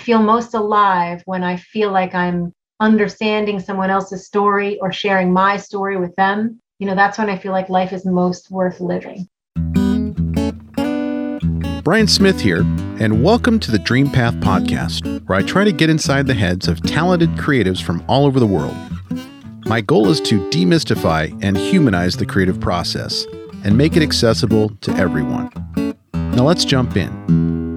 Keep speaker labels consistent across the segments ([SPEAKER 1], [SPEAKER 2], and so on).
[SPEAKER 1] feel most alive when I feel like I'm understanding someone else's story or sharing my story with them. You know, that's when I feel like life is most worth living.
[SPEAKER 2] Brian Smith here, and welcome to the Dream Path podcast, where I try to get inside the heads of talented creatives from all over the world. My goal is to demystify and humanize the creative process and make it accessible to everyone. Now let's jump in.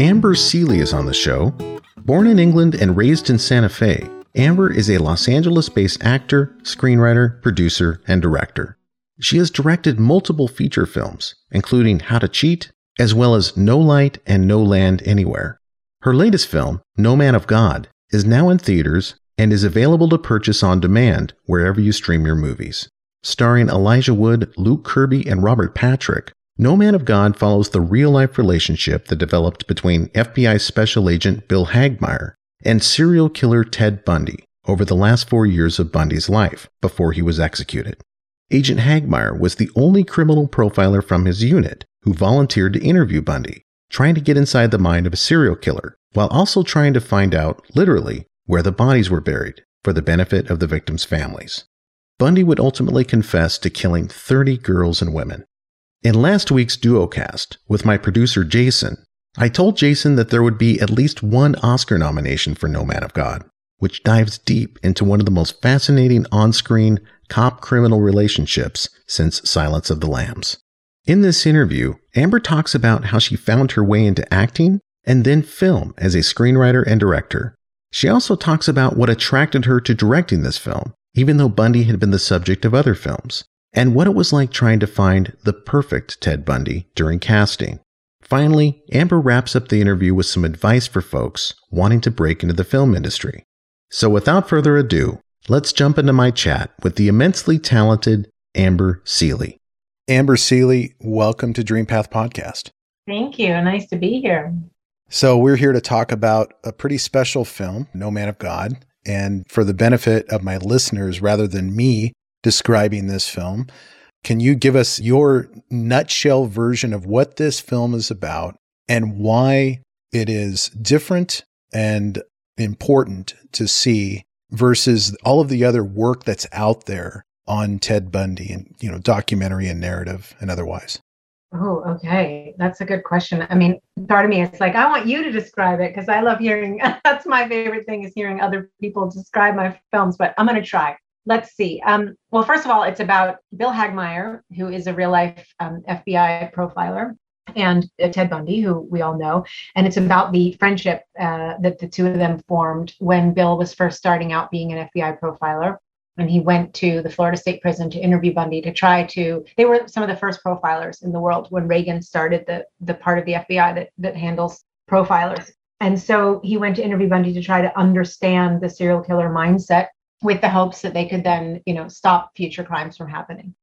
[SPEAKER 2] Amber Sealey is on the show. Born in England and raised in Santa Fe, Amber is a Los Angeles based actor, screenwriter, producer, and director. She has directed multiple feature films, including How to Cheat, as well as No Light and No Land Anywhere. Her latest film, No Man of God, is now in theaters and is available to purchase on demand wherever you stream your movies. Starring Elijah Wood, Luke Kirby, and Robert Patrick, No Man of God follows the real life relationship that developed between FBI Special Agent Bill Hagmaier and serial killer Ted Bundy over the last four years of Bundy's life before he was executed. Agent Hagmaier was the only criminal profiler from his unit who volunteered to interview Bundy, trying to get inside the mind of a serial killer while also trying to find out, literally, where the bodies were buried for the benefit of the victims' families. Bundy would ultimately confess to killing 30 girls and women. In last week's Duocast with my producer Jason, I told Jason that there would be at least one Oscar nomination for No Man of God, which dives deep into one of the most fascinating on screen cop criminal relationships since Silence of the Lambs. In this interview, Amber talks about how she found her way into acting and then film as a screenwriter and director, she also talks about what attracted her to directing this film, even though Bundy had been the subject of other films, and what it was like trying to find the perfect Ted Bundy during casting. Finally, Amber wraps up the interview with some advice for folks wanting to break into the film industry. So without further ado, let's jump into my chat with the immensely talented Amber Sealey. Amber Sealey, welcome to Dream Path Podcast.
[SPEAKER 1] Thank you. Nice to be here.
[SPEAKER 2] So, we're here to talk about a pretty special film, No Man of God. And for the benefit of my listeners, rather than me describing this film, can you give us your nutshell version of what this film is about and why it is different and important to see versus all of the other work that's out there on Ted Bundy and, you know, documentary and narrative and otherwise?
[SPEAKER 1] Oh, okay. That's a good question. I mean, part of me is like, I want you to describe it because I love hearing, that's my favorite thing is hearing other people describe my films, but I'm going to try. Let's see. Um, well, first of all, it's about Bill Hagmaier, who is a real life um, FBI profiler, and uh, Ted Bundy, who we all know. And it's about the friendship uh, that the two of them formed when Bill was first starting out being an FBI profiler and he went to the Florida State Prison to interview Bundy to try to. They were some of the first profilers in the world when Reagan started the the part of the FBI that that handles profilers. And so he went to interview Bundy to try to understand the serial killer mindset with the hopes that they could then, you know, stop future crimes from happening.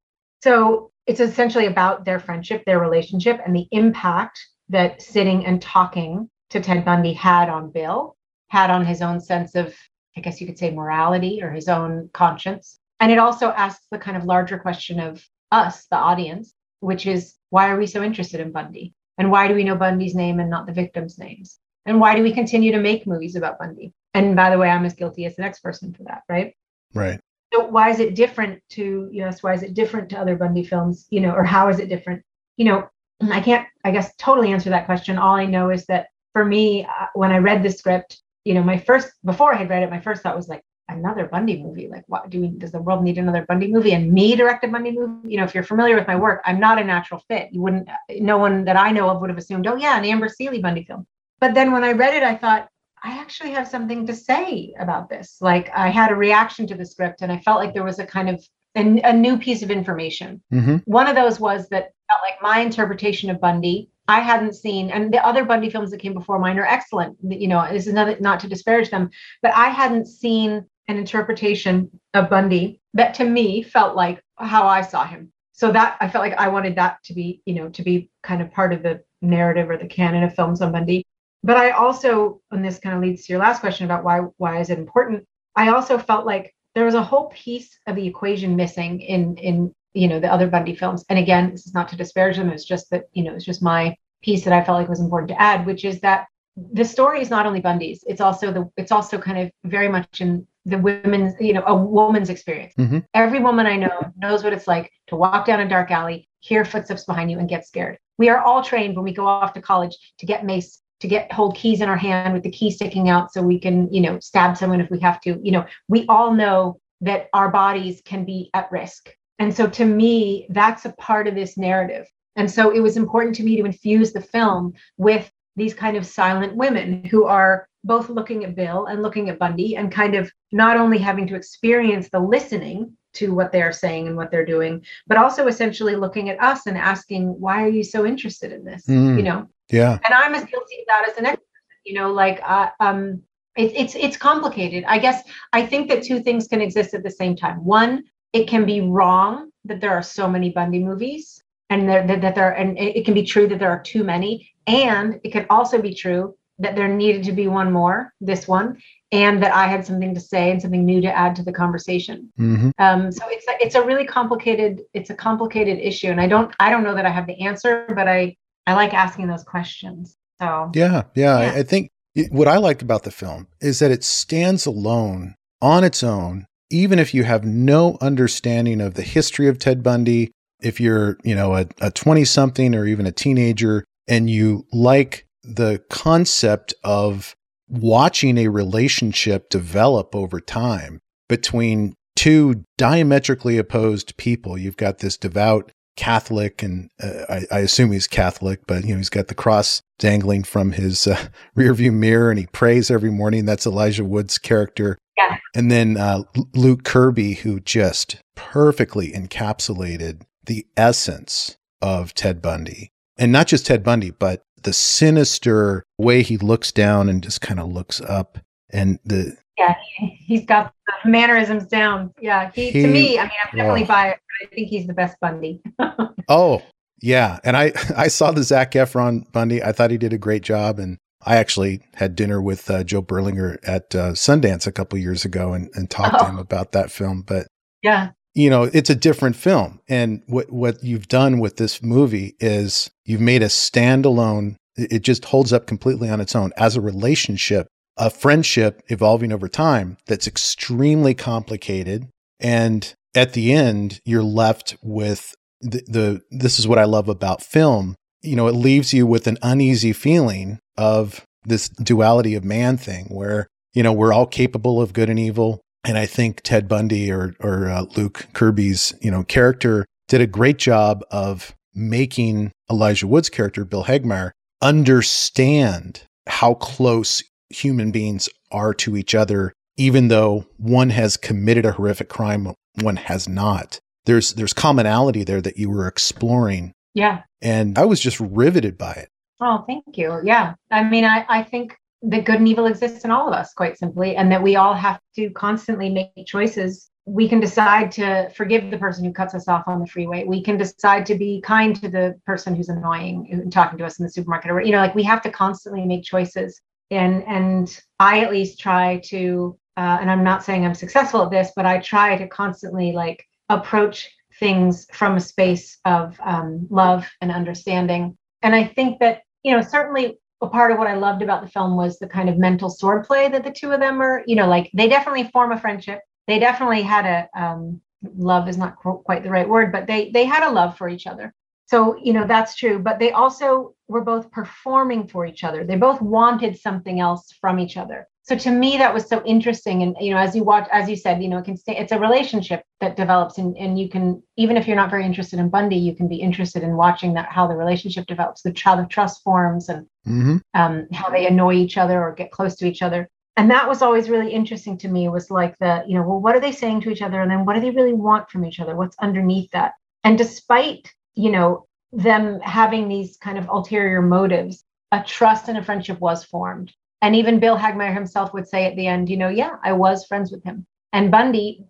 [SPEAKER 1] So it's essentially about their friendship, their relationship, and the impact that sitting and talking to Ted Bundy had on Bill, had on his own sense of I guess you could say, morality or his own conscience. And it also asks the kind of larger question of us, the audience, which is why are we so interested in Bundy? And why do we know Bundy's name and not the victims' names? And why do we continue to make movies about Bundy? And by the way, I'm as guilty as the next person for that, right?
[SPEAKER 2] Right.
[SPEAKER 1] So why is it different to, you know, why is it different to other Bundy films, you know, or how is it different? You know, I can't, I guess, totally answer that question. All I know is that for me, uh, when I read the script, you know, my first before I had read it, my first thought was like another Bundy movie. Like, what do we, does the world need another Bundy movie? And me direct a Bundy movie? You know, if you're familiar with my work, I'm not a natural fit. You wouldn't, no one that I know of would have assumed, oh yeah, an Amber Sealey Bundy film. But then when I read it, I thought, I actually have something to say about this. Like I had a reaction to the script and I felt like there was a kind of a, a new piece of information. Mm-hmm. One of those was that felt like my interpretation of Bundy I hadn't seen, and the other Bundy films that came before mine are excellent. You know, this is not, not to disparage them, but I hadn't seen an interpretation of Bundy that to me felt like how I saw him. So that I felt like I wanted that to be, you know, to be kind of part of the narrative or the canon of films on Bundy. But I also, and this kind of leads to your last question about why why is it important? I also felt like there was a whole piece of the equation missing in in you know the other bundy films and again this is not to disparage them it's just that you know it's just my piece that i felt like was important to add which is that the story is not only Bundy's, it's also the it's also kind of very much in the women's, you know, a woman's experience.
[SPEAKER 2] Mm-hmm.
[SPEAKER 1] Every woman I know knows what it's like to walk down a dark alley, hear footsteps behind you, and get scared. We are all trained when we go off to college to get mace, to get hold keys in our hand with the key sticking out so we can, you know, stab someone if we have to. You know, we all know that our bodies can be at risk. And so to me, that's a part of this narrative. And so it was important to me to infuse the film with these kind of silent women who are both looking at Bill and looking at Bundy and kind of not only having to experience the listening to what they're saying and what they're doing, but also essentially looking at us and asking, why are you so interested in this?
[SPEAKER 2] Mm.
[SPEAKER 1] You know?
[SPEAKER 2] Yeah.
[SPEAKER 1] And I'm as guilty of that as an expert, you know, like uh, um it, it's it's complicated. I guess I think that two things can exist at the same time. One, it can be wrong that there are so many Bundy movies and there, that, that there and it can be true that there are too many and it can also be true that there needed to be one more this one and that i had something to say and something new to add to the conversation
[SPEAKER 2] Mm-hmm.
[SPEAKER 1] um, so it's a, it's a really complicated it's a complicated issue and i don't i don't know that i have the answer but i i like asking those questions so
[SPEAKER 2] Yeah, yeah.
[SPEAKER 1] Yeah.
[SPEAKER 2] I, think it, what I like about the film is that it stands alone on its own, even if you have no understanding of the history of Ted Bundy. If you're, you know, a 20 something or even a teenager and you like the concept of watching a relationship develop over time between two diametrically opposed people, you've got this devout Catholic, and uh, I, I assume he's Catholic, but you know he's got the cross dangling from his uh, rearview mirror, and he prays every morning. That's Elijah Wood's character.
[SPEAKER 1] Yeah.
[SPEAKER 2] And then uh, Luke Kirby, who just perfectly encapsulated the essence of Ted Bundy, and not just Ted Bundy, but the sinister way he looks down and just kind of looks up, and the yeah,
[SPEAKER 1] he's got the mannerisms down yeah he,
[SPEAKER 2] He-
[SPEAKER 1] to me i mean i'm definitely but i think he's the best bundy
[SPEAKER 2] Oh, yeah. And I I saw the Zac Efron Bundy. I thought he did a great job. And I actually had dinner with uh, Joe Berlinger at uh, Sundance a couple years ago and, and talked to
[SPEAKER 1] Oh.
[SPEAKER 2] him about that film. But
[SPEAKER 1] yeah
[SPEAKER 2] you know, it's a different film. And what what you've done with this movie is you've made a standalone. It just holds up completely on its own as a relationship, a friendship evolving over time that's extremely complicated. And at the end, you're left with the, the this is what I love about film. You know, it leaves you with an uneasy feeling of this duality of man thing where, you know, we're all capable of good and evil. And I think Ted Bundy or, or uh, Luke Kirby's, you know, character did a great job of making Elijah Wood's character, Bill Hagmaier, understand how close human beings are to each other, even though one has committed a horrific crime, one has not. There's there's commonality there that you were exploring,
[SPEAKER 1] yeah
[SPEAKER 2] and I was just riveted by it.
[SPEAKER 1] Oh, thank you. Yeah. I mean, I, I think that good and evil exists in all of us, quite simply, and that we all have to constantly make choices. We can decide to forgive the person who cuts us off on the freeway. We can decide to be kind to the person who's annoying and talking to us in the supermarket, or you know, like we have to constantly make choices. And and I at least try to, uh, and I'm not saying I'm successful at this, but I try to constantly like approach things from a space of um, love and understanding. And I think that you know, certainly a part of what I loved about the film was the kind of mental swordplay that the two of them are, you know, like they definitely form a friendship. They definitely had a um, love is not quite the right word, but they they had a love for each other. So you know that's true. But they also were both performing for each other. They both wanted something else from each other. So to me that was so interesting. And you know, as you watch, as you said, you know, it can stay. It's a relationship that develops, and and you can even if you're not very interested in Bundy, you can be interested in watching that how the relationship develops, the child of trust forms, and
[SPEAKER 2] Mm-hmm.
[SPEAKER 1] um, how they annoy each other or get close to each other. And that was always really interesting to me was like the, you know, well, what are they saying to each other? And then what do they really want from each other? What's underneath that? And despite, you know, them having these kind of ulterior motives, a trust and a friendship was formed. And even Bill Hagmaier himself would say at the end, you know, yeah, I was friends with him. And Bundy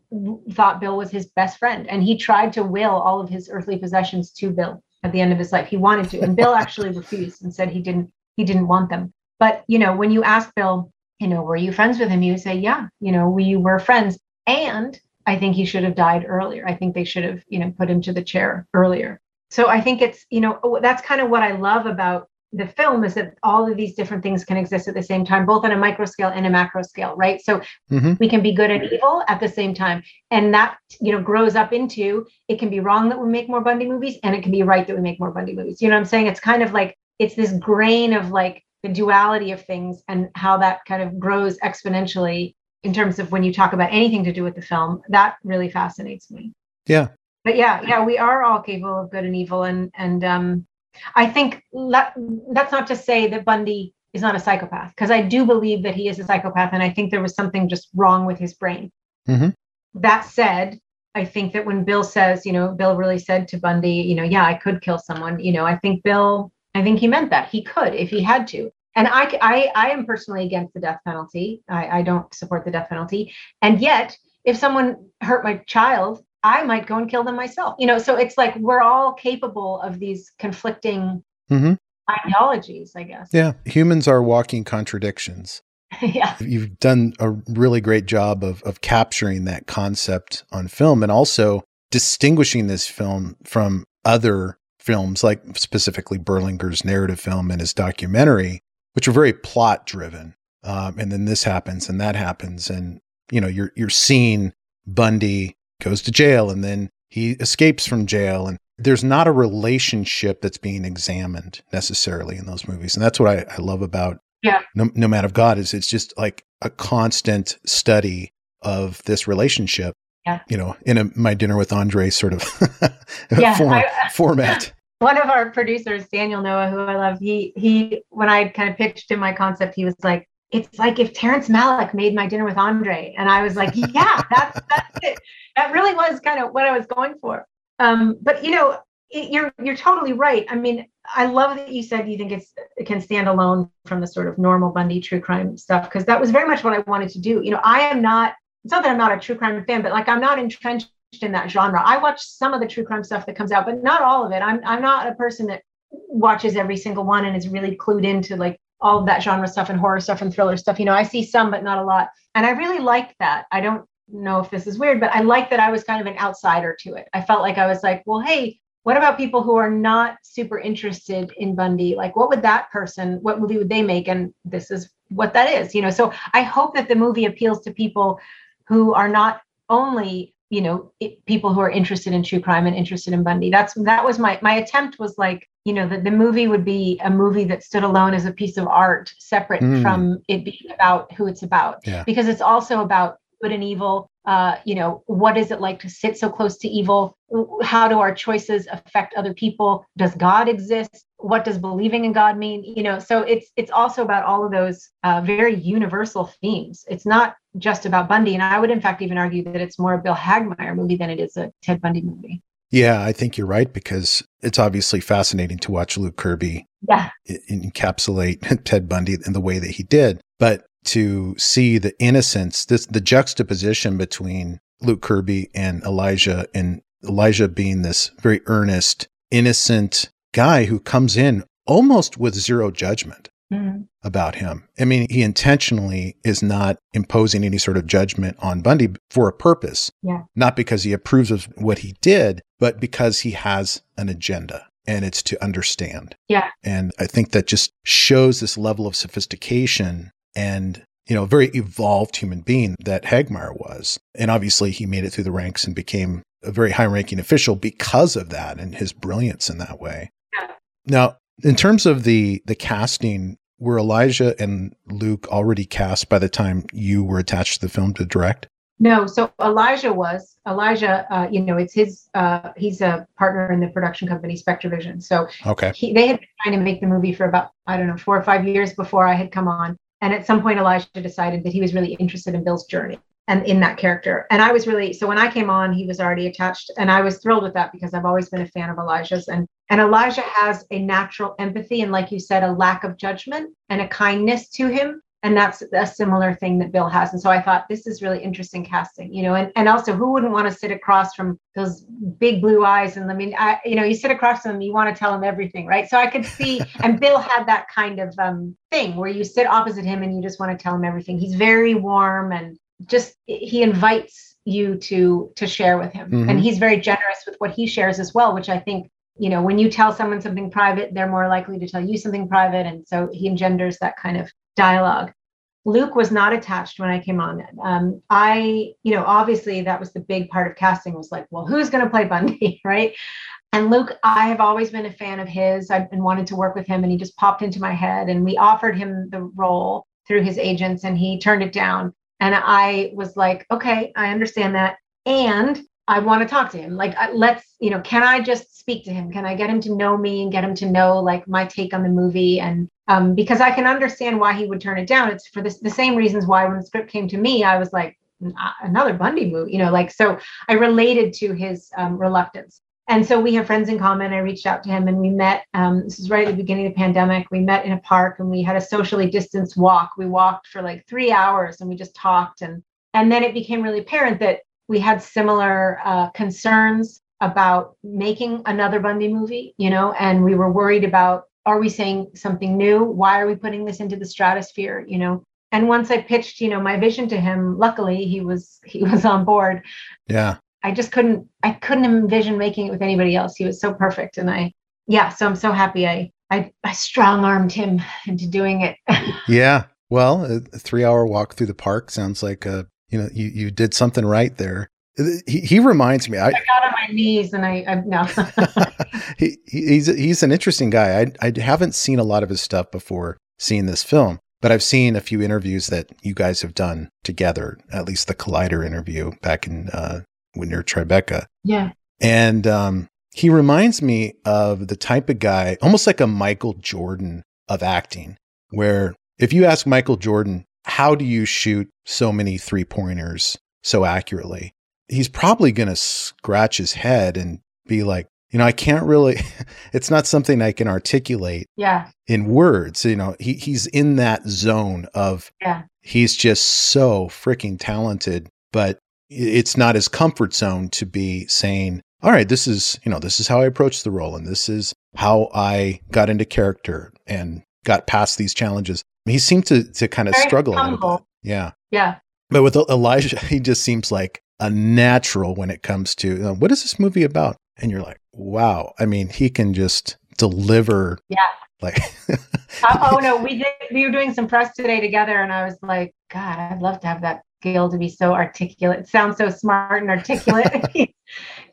[SPEAKER 1] thought Bill was his best friend. And he tried to will all of his earthly possessions to Bill at the end of his life. He wanted to. And Bill actually refused and said he didn't he didn't want them. But you know, when you ask Bill, you know, were you friends with him? You would say, yeah, you know, we were friends. And I think he should have died earlier. I think they should have, you know, put him to the chair earlier. So I think it's, you know, that's kind of what I love about the film is that all of these different things can exist at the same time, both on a micro scale and a macro scale, right? So mm-hmm. we can be good and evil at the same time. And that, you know, grows up into it can be wrong that we make more Bundy movies and it can be right that we make more Bundy movies. You know what I'm saying? It's kind of like it's this grain of like the duality of things and how that kind of grows exponentially in terms of when you talk about anything to do with the film. That really fascinates me.
[SPEAKER 2] Yeah.
[SPEAKER 1] But yeah, yeah, we are all capable of good and evil and and um I think that, that's not to say that Bundy is not a psychopath, because I do believe that he is a psychopath, and I think there was something just wrong with his brain. Mm-hmm. That said, I think that when Bill says, you know, Bill really said to Bundy, you know, yeah, I could kill someone. You know, I think Bill, I think he meant that he could if he had to. And I, I, I am personally against the death penalty. I, I don't support the death penalty. And yet, if someone hurt my child, I might go and kill them myself. You know, so it's like we're all capable of these conflicting mm-hmm. ideologies, I guess.
[SPEAKER 2] Yeah. Humans are walking contradictions.
[SPEAKER 1] yeah.
[SPEAKER 2] You've done a really great job of of capturing that concept on film and also distinguishing this film from other films like specifically Berlinger's narrative film and his documentary, which are very plot driven. Um, and then this happens and that happens and you know you're you're seeing Bundy goes to jail and then he escapes from jail and there's not a relationship that's being examined necessarily in those movies and that's what i, I love about
[SPEAKER 1] yeah.
[SPEAKER 2] no, Nomad of God is it's just like a constant study of this relationship
[SPEAKER 1] yeah.
[SPEAKER 2] you know in a my dinner with andre sort of yeah, form, I, format
[SPEAKER 1] one of our producers daniel noah who i love he he when i kind of pitched him my concept he was like it's like if Terrence Malick made my dinner with Andre. And I was like, yeah, that's that's it. That really was kind of what I was going for. Um, but you know, it, you're you're totally right. I mean, I love that you said you think it's it can stand alone from the sort of normal Bundy true crime stuff because that was very much what I wanted to do. You know, I am not. It's not that I'm not a true crime fan, but like I'm not entrenched in that genre. I watch some of the true crime stuff that comes out, but not all of it. I'm I'm not a person that watches every single one and is really clued into like all of that genre stuff and horror stuff and thriller stuff. You know, I see some, but not a lot. And I really liked that. I don't know if this is weird, but I like that I was kind of an outsider to it. I felt like I was like, well, hey, what about people who are not super interested in Bundy? Like, what would that person, what movie would they make? And this is what that is, you know. So I hope that the movie appeals to people who are not only you know it, people who are interested in true crime and interested in bundy that's that was my my attempt was like you know that the movie would be a movie that stood alone as a piece of art separate mm. from it being about who it's about
[SPEAKER 2] yeah.
[SPEAKER 1] because it's also about good and evil uh, you know what is it like to sit so close to evil? How do our choices affect other people? Does god exist? What does believing in god mean? You know so it's it's also about all of those uh, very universal themes. It's not just about bundy and i would in fact even argue that it's more a bill hagmaier movie than it is a ted bundy movie.
[SPEAKER 2] Yeah i think you're right because it's obviously fascinating to watch luke kirby
[SPEAKER 1] yeah.
[SPEAKER 2] encapsulate ted bundy in the way that he did. But to see the innocence, this the juxtaposition between Luke Kirby and Elijah, and Elijah being this very earnest, innocent guy who comes in almost with zero judgment mm-hmm. about him. I mean, he intentionally is not imposing any sort of judgment on Bundy for a purpose.
[SPEAKER 1] Yeah.
[SPEAKER 2] Not because he approves of what he did, but because he has an agenda and it's to understand.
[SPEAKER 1] Yeah.
[SPEAKER 2] And I think that just shows this level of sophistication and you know, a very evolved human being that Hagmaier was. And obviously he made it through the ranks and became a very high ranking official because of that and his brilliance in that way.
[SPEAKER 1] Yeah.
[SPEAKER 2] Now, in terms of the the casting, were Elijah and Luke already cast by the time you were attached to the film to direct?
[SPEAKER 1] No, so Elijah was Elijah. Uh, you know, it's his. Uh, he's a partner in the production company SpectreVision. So
[SPEAKER 2] okay,
[SPEAKER 1] he, they had been trying to make the movie for about I don't know four or five years before I had come on, and at some point, Elijah decided that he was really interested in Bill's journey and in that character. And I was really so when I came on, he was already attached, and I was thrilled with that because I've always been a fan of Elijah's. And and Elijah has a natural empathy and, like you said, a lack of judgment and a kindness to him and that's a similar thing that bill has and so i thought this is really interesting casting you know and, and also who wouldn't want to sit across from those big blue eyes and i mean I, you know you sit across from them you want to tell them everything right so i could see and bill had that kind of um, thing where you sit opposite him and you just want to tell him everything he's very warm and just he invites you to to share with him mm-hmm. and he's very generous with what he shares as well which i think you know, when you tell someone something private, they're more likely to tell you something private. And so he engenders that kind of dialogue. Luke was not attached when I came on. Um, I, you know, obviously that was the big part of casting was like, well, who's going to play Bundy, right? And Luke, I have always been a fan of his. I've been wanting to work with him, and he just popped into my head. And we offered him the role through his agents, and he turned it down. And I was like, okay, I understand that. And I want to talk to him. Like, let's, you know, can I just speak to him? Can I get him to know me and get him to know like my take on the movie? And um, because I can understand why he would turn it down. It's for this, the same reasons why when the script came to me, I was like, another Bundy movie, you know, like, so I related to his um, reluctance. And so we have friends in common. I reached out to him and we met. Um, this is right at the beginning of the pandemic. We met in a park and we had a socially distanced walk. We walked for like three hours and we just talked. And and then it became really apparent that we had similar uh, concerns about making another Bundy movie, you know, and we were worried about are we saying something new? Why are we putting this into the stratosphere, you know? And once I pitched, you know, my vision to him, luckily he was he was on board.
[SPEAKER 2] Yeah.
[SPEAKER 1] I just couldn't I couldn't envision making it with anybody else. He was so perfect and I yeah, so I'm so happy I I, I strong armed him into doing it.
[SPEAKER 2] yeah. Well, a 3-hour walk through the park sounds like a you know, you you did something right there. He, he reminds me.
[SPEAKER 1] I, I got on my knees and I, I no.
[SPEAKER 2] he, he's he's an interesting guy. I I haven't seen a lot of his stuff before seeing this film, but I've seen a few interviews that you guys have done together. At least the Collider interview back in uh, when you're Tribeca.
[SPEAKER 1] Yeah.
[SPEAKER 2] And um, he reminds me of the type of guy, almost like a Michael Jordan of acting, where if you ask Michael Jordan, how do you shoot so many three pointers so accurately? He's probably going to scratch his head and be like, you know, I can't really, it's not something I can articulate
[SPEAKER 1] yeah.
[SPEAKER 2] in words. You know, he, he's in that zone of,
[SPEAKER 1] yeah.
[SPEAKER 2] he's just so freaking talented, but it's not his comfort zone to be saying, all right, this is, you know, this is how I approach the role and this is how I got into character and got past these challenges. He seemed to to kind of Very struggle humble. a little bit. Yeah.
[SPEAKER 1] Yeah.
[SPEAKER 2] But with Elijah, he just seems like a natural when it comes to you know, what is this movie about? And you're like, wow. I mean, he can just deliver.
[SPEAKER 1] Yeah.
[SPEAKER 2] Like,
[SPEAKER 1] uh, oh no, we did. We were doing some press today together, and I was like, God, I'd love to have that skill to be so articulate. It sounds so smart and articulate.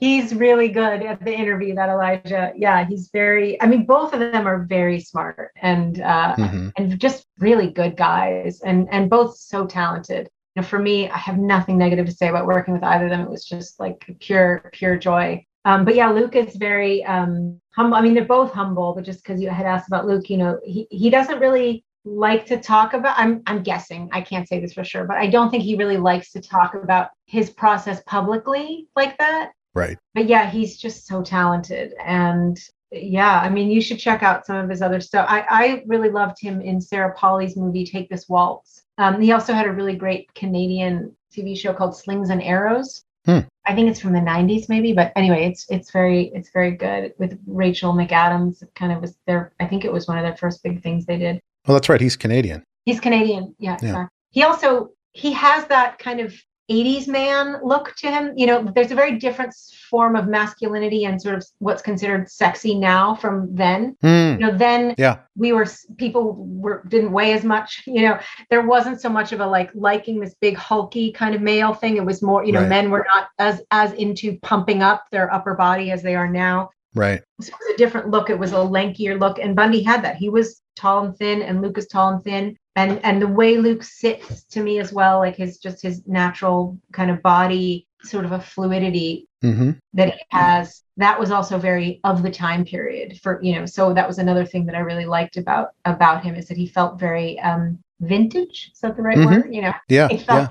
[SPEAKER 1] He's really good at the interview that Elijah. Yeah, he's very I mean both of them are very smart and uh mm-hmm. and just really good guys and and both so talented. You know, for me, I have nothing negative to say about working with either of them. It was just like pure pure joy. Um, but yeah, Luke is very um, humble. I mean, they're both humble, but just because you had asked about Luke, you know, he, he doesn't really like to talk about I'm I'm guessing, I can't say this for sure, but I don't think he really likes to talk about his process publicly like that.
[SPEAKER 2] Right.
[SPEAKER 1] But yeah, he's just so talented and yeah, I mean, you should check out some of his other stuff. I, I really loved him in Sarah Polley's movie Take This Waltz. Um, he also had a really great Canadian TV show called Slings and Arrows.
[SPEAKER 2] Hmm.
[SPEAKER 1] I think it's from the 90s maybe, but anyway, it's it's very it's very good with Rachel McAdams. It kind of was their I think it was one of their first big things they did.
[SPEAKER 2] Well, that's right. He's Canadian.
[SPEAKER 1] He's Canadian. Yeah. yeah. He also he has that kind of 80s man look to him. You know, there's a very different form of masculinity and sort of what's considered sexy now from then.
[SPEAKER 2] Mm.
[SPEAKER 1] You know, then
[SPEAKER 2] yeah.
[SPEAKER 1] we were people were didn't weigh as much. You know, there wasn't so much of a like liking this big hulky kind of male thing. It was more, you know, right. men were not as as into pumping up their upper body as they are now.
[SPEAKER 2] Right.
[SPEAKER 1] So it was a different look. It was a lankier look, and Bundy had that. He was tall and thin, and Luke is tall and thin, and and the way Luke sits to me as well, like his just his natural kind of body, sort of a fluidity
[SPEAKER 2] mm-hmm.
[SPEAKER 1] that he has. That was also very of the time period for you know. So that was another thing that I really liked about about him is that he felt very um vintage. Is that the right mm-hmm. word? You know.
[SPEAKER 2] Yeah. yeah.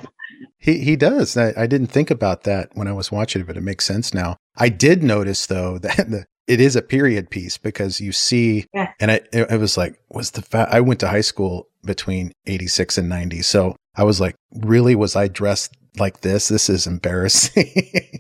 [SPEAKER 2] He he does. I, I didn't think about that when I was watching it, but it makes sense now. I did notice though that the it is a period piece because you see,
[SPEAKER 1] yeah.
[SPEAKER 2] and I, it, was like, was the fa- I went to high school between 86 and 90. So I was like, really, was I dressed like this? This is embarrassing.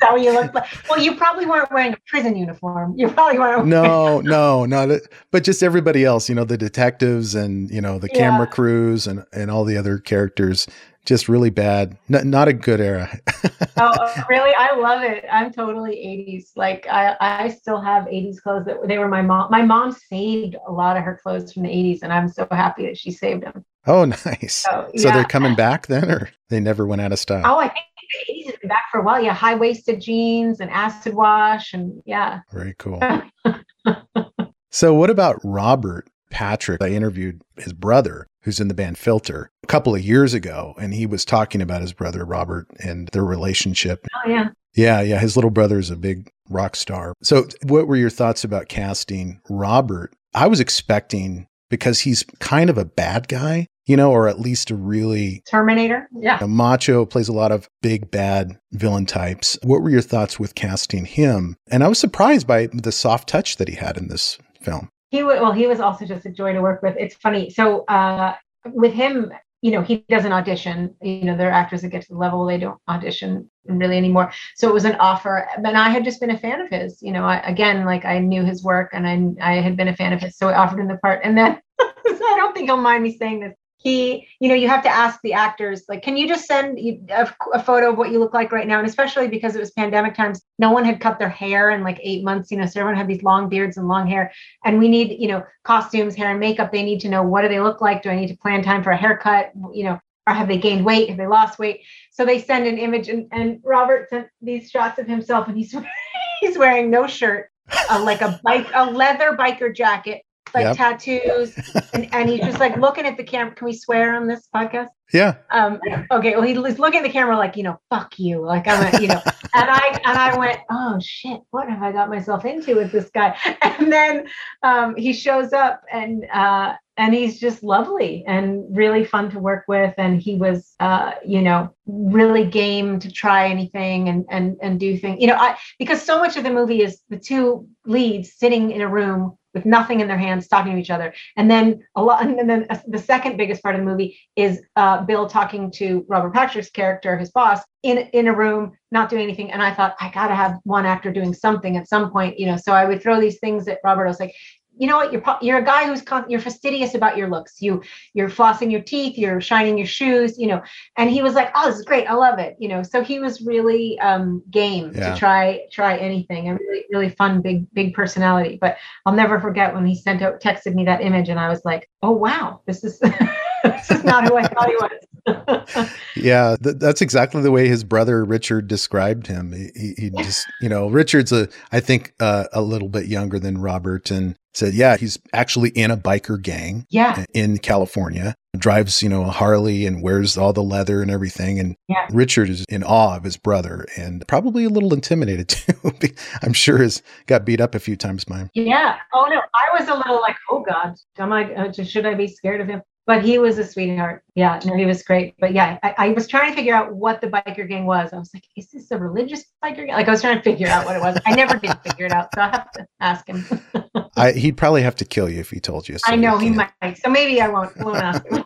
[SPEAKER 1] how you look like. Well, you probably weren't wearing a prison uniform. You probably weren't.
[SPEAKER 2] No, no, not, but just everybody else, you know, the detectives and, you know, the camera crews and, and all the other characters just really bad. N- not a good era.
[SPEAKER 1] oh, really? I love it. I'm totally 80s. Like I, I still have 80s clothes that they were my mom. My mom saved a lot of her clothes from the 80s, and I'm so happy that she saved them.
[SPEAKER 2] Oh, nice. So, so they're coming back then, or they never went out of style?
[SPEAKER 1] Oh, I think the 80s have been back for a while. Yeah, high waisted jeans and acid wash, and yeah.
[SPEAKER 2] Very cool. so, what about Robert Patrick? I interviewed his brother, who's in the band Filter, a couple of years ago, and he was talking about his brother Robert and their relationship.
[SPEAKER 1] Oh, yeah.
[SPEAKER 2] Yeah, yeah. His little brother is a big rock star. So, what were your thoughts about casting Robert? I was expecting because he's kind of a bad guy, you know, or at least a really
[SPEAKER 1] Terminator. Yeah.
[SPEAKER 2] A macho plays a lot of big bad villain types. What were your thoughts with casting him? And I was surprised by the soft touch that he had in this film.
[SPEAKER 1] He was well, he was also just a joy to work with. It's funny. So uh with him, you know, he doesn't audition. You know, there are actors that get to the level they don't audition really anymore. So it was an offer, and I had just been a fan of his. You know, I, again, like I knew his work, and I I had been a fan of his, so I offered him the part. And then I don't think he'll mind me saying this he you know you have to ask the actors like can you just send a, a, photo of what you look like right now? And especially because it was pandemic times no one had cut their hair in like eight months you know so everyone had these long beards and long hair. And we need you know costumes hair and makeup. They need to know what do they look like? Do i need to plan time for a haircut? You know or have they gained weight? Have they lost weight? So they send an image and, and robert sent these shots of himself and he's he's wearing no shirt like a bike a leather biker jacket like yep. tattoos, and, and he's just like looking at the camera. Can we swear on this podcast?
[SPEAKER 2] Yeah.
[SPEAKER 1] Um. Okay. Well, he's looking at the camera like you know, fuck you. Like I'm, a, you know, and I and I went, oh shit, what have I got myself into with this guy? And then um, he shows up and uh, and he's just lovely and really fun to work with and he was uh, you know really game to try anything and and and do things you know i because so much of the movie is the two leads sitting in a room with nothing in their hands talking to each other. And then a lot and then the second biggest part of the movie is uh, bill talking to robert patrick's character his boss in in a room not doing anything. And i thought i gotta have one actor doing something at some point you know? So i would throw these things at robert. I was like you know what? You're you're a guy who's con- you're fastidious about your looks. You you're flossing your teeth you're shining your shoes you know. And he was like oh this is great. I love it you know. So he was really um game yeah. to try try anything. And really really fun big big personality. But i'll never forget when he sent out texted me that image and i was like oh wow. This is this is not who i thought he was
[SPEAKER 2] yeah th- that's exactly the way his brother richard described him he, he just you know richard's a i think uh, a little bit younger than robert and said, yeah, he's actually in a biker gang
[SPEAKER 1] yeah.
[SPEAKER 2] in California, drives, you know, a Harley and wears all the leather and everything. And yeah. Richard is in awe of his brother and probably a little intimidated too. I'm sure has got beat up a few times by him.
[SPEAKER 1] Yeah. Oh no, I was a little like, oh God, am I, uh, should I be scared of him? But he was a sweetheart. Yeah, no, he was great. But yeah, I, I, was trying to figure out what the biker gang was. I was like, is this a religious biker gang? Like I was trying to figure out what it was. I never did figure it out, so I have to ask him.
[SPEAKER 2] I, he'd probably have to kill you if he told you.
[SPEAKER 1] So I know he might. So maybe I won't. Won't ask him.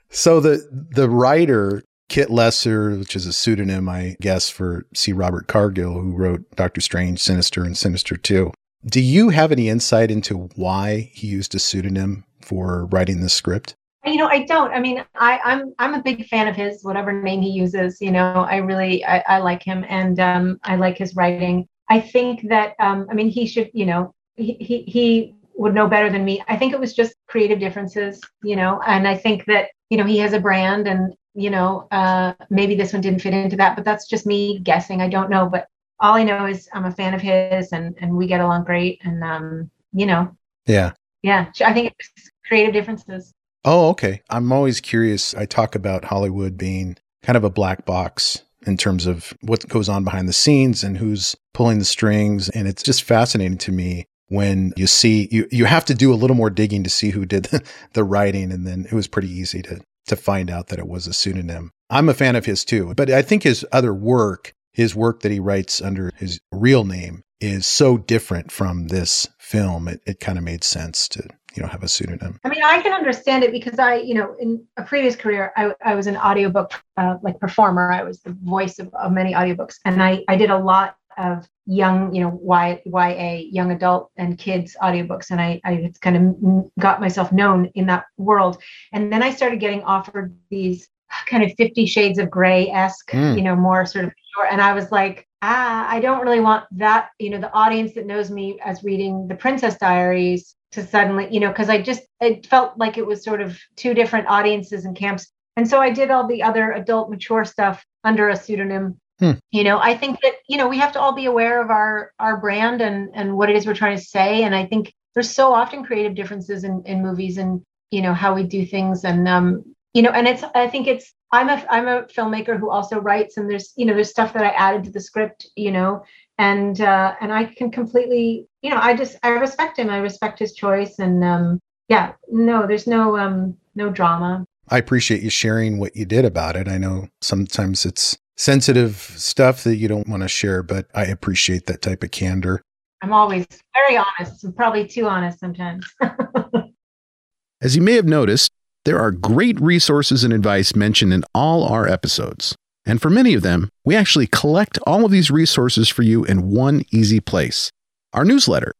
[SPEAKER 2] so the the writer Kit Lesser, which is a pseudonym, I guess, for C. Robert Cargill, who wrote Doctor Strange, Sinister, and Sinister Two. Do you have any insight into why he used a pseudonym for writing the script?
[SPEAKER 1] You know, I don't. I mean, I, I'm I'm a big fan of his, whatever name he uses. You know, I really I, I like him, and um, I like his writing. I think that um, I mean he should, you know, he, he he would know better than me. I think it was just creative differences, you know, and I think that you know he has a brand, and you know uh, maybe this one didn't fit into that, but that's just me guessing. I don't know, but all I know is I'm a fan of his, and and we get along great, and um, you know,
[SPEAKER 2] yeah,
[SPEAKER 1] yeah. I think it's creative differences.
[SPEAKER 2] Oh, okay. I'm always curious. I talk about Hollywood being kind of a black box in terms of what goes on behind the scenes and who's pulling the strings. And it's just fascinating to me when you see you you have to do a little more digging to see who did the, the writing and then it was pretty easy to to find out that it was a pseudonym. I'm a fan of his too, but I think his other work, his work that he writes under his real name is so different from this film. It it kind of made sense to you know have a pseudonym.
[SPEAKER 1] I mean i can understand it because i you know in a previous career i, I was an audiobook uh, like performer. I was the voice of, of many audiobooks. And i i did a lot of young you know y, ya young adult and kids audiobooks. And i i kind of got myself known in that world. And then i started getting offered these kind of 50 shades of gray esque,
[SPEAKER 2] Mm.
[SPEAKER 1] you know, more sort of. And I was like, ah, I don't really want that, you know, the audience that knows me as reading the Princess Diaries to suddenly, you know, because I just, it felt like it was sort of two different audiences and camps. And so I did all the other adult mature stuff under a pseudonym.
[SPEAKER 2] Hmm.
[SPEAKER 1] You know, I think that, you know, we have to all be aware of our our brand and and what it is we're trying to say. And I think there's so often creative differences in, in movies and, you know, how we do things. And um, you know, and it's I think it's I'm a I'm a filmmaker who also writes and there's, you know, there's stuff that I added to the script, you know, and uh and I can completely, you know, I just I respect him. I respect his choice. And um yeah, no, there's no um no drama.
[SPEAKER 2] I appreciate you sharing what you did about it. I know sometimes it's sensitive stuff that you don't want to share, but I appreciate that type of candor.
[SPEAKER 1] I'm always very honest. I'm probably too honest sometimes.
[SPEAKER 2] As you may have noticed, there are great resources and advice mentioned in all our episodes. And for many of them, we actually collect all of these resources for you in one easy place our newsletter.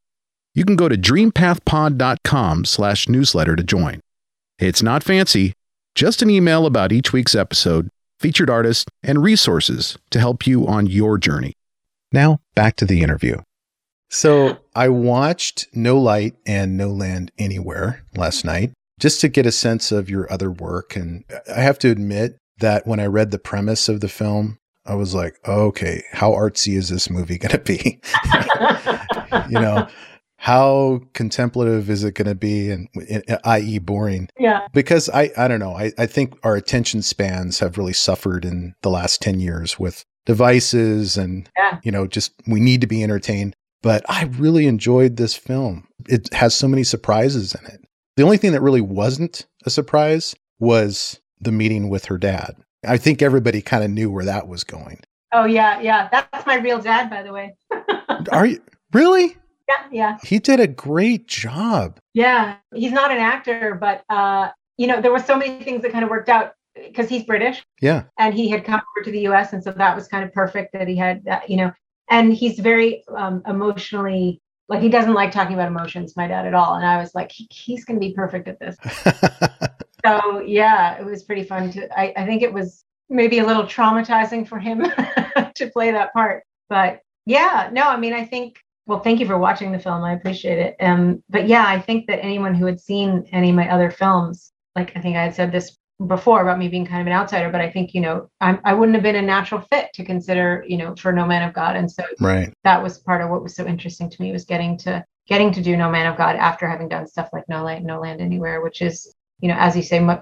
[SPEAKER 2] You can go to dreampathpod.com slash newsletter to join. It's not fancy, just an email about each week's episode, featured artists, and resources to help you on your journey. Now, back to the interview. So, I watched No Light and No Land Anywhere last night just to get a sense of your other work. And I have to admit that when I read the premise of the film, I was like, okay, how artsy is this movie going to be? you know, how contemplative is it going to be, and i.e., boring?
[SPEAKER 1] yeah.
[SPEAKER 2] Because I, I don't know. I, I think our attention spans have really suffered in the last 10 years with devices and,
[SPEAKER 1] Yeah.
[SPEAKER 2] you know, just we need to be entertained. But I really enjoyed this film. It has so many surprises in it. The only thing that really wasn't a surprise was the meeting with her dad. I think everybody kind of knew where that was going.
[SPEAKER 1] Oh yeah, yeah. That's my real dad, by the way.
[SPEAKER 2] Are you really?
[SPEAKER 1] yeah, yeah.
[SPEAKER 2] He did a great job.
[SPEAKER 1] Yeah. He's not an actor, but uh, you know, there were so many things that kind of worked out because he's British
[SPEAKER 2] Yeah.
[SPEAKER 1] and he had come over to the US and so that was kind of perfect that he had that, you know, and he's very um, emotionally like he doesn't like talking about emotions, my dad at all. And I was like, he, he's going to be perfect at this. So yeah, it was pretty fun to. I, I think it was maybe a little traumatizing for him to play that part, but yeah, no, I mean, I think. Well, thank you for watching the film. I appreciate it. Um, but yeah, I think that anyone who had seen any of my other films, like I think I had said this before about me being kind of an outsider, but I think you know I'm, I wouldn't have been a natural fit to consider, you know, for No Man of God, and so
[SPEAKER 2] right.
[SPEAKER 1] that was part of what was so interesting to me was getting to getting to do No Man of God after having done stuff like No Light, No Land Anywhere, which is you know, as you say, mu-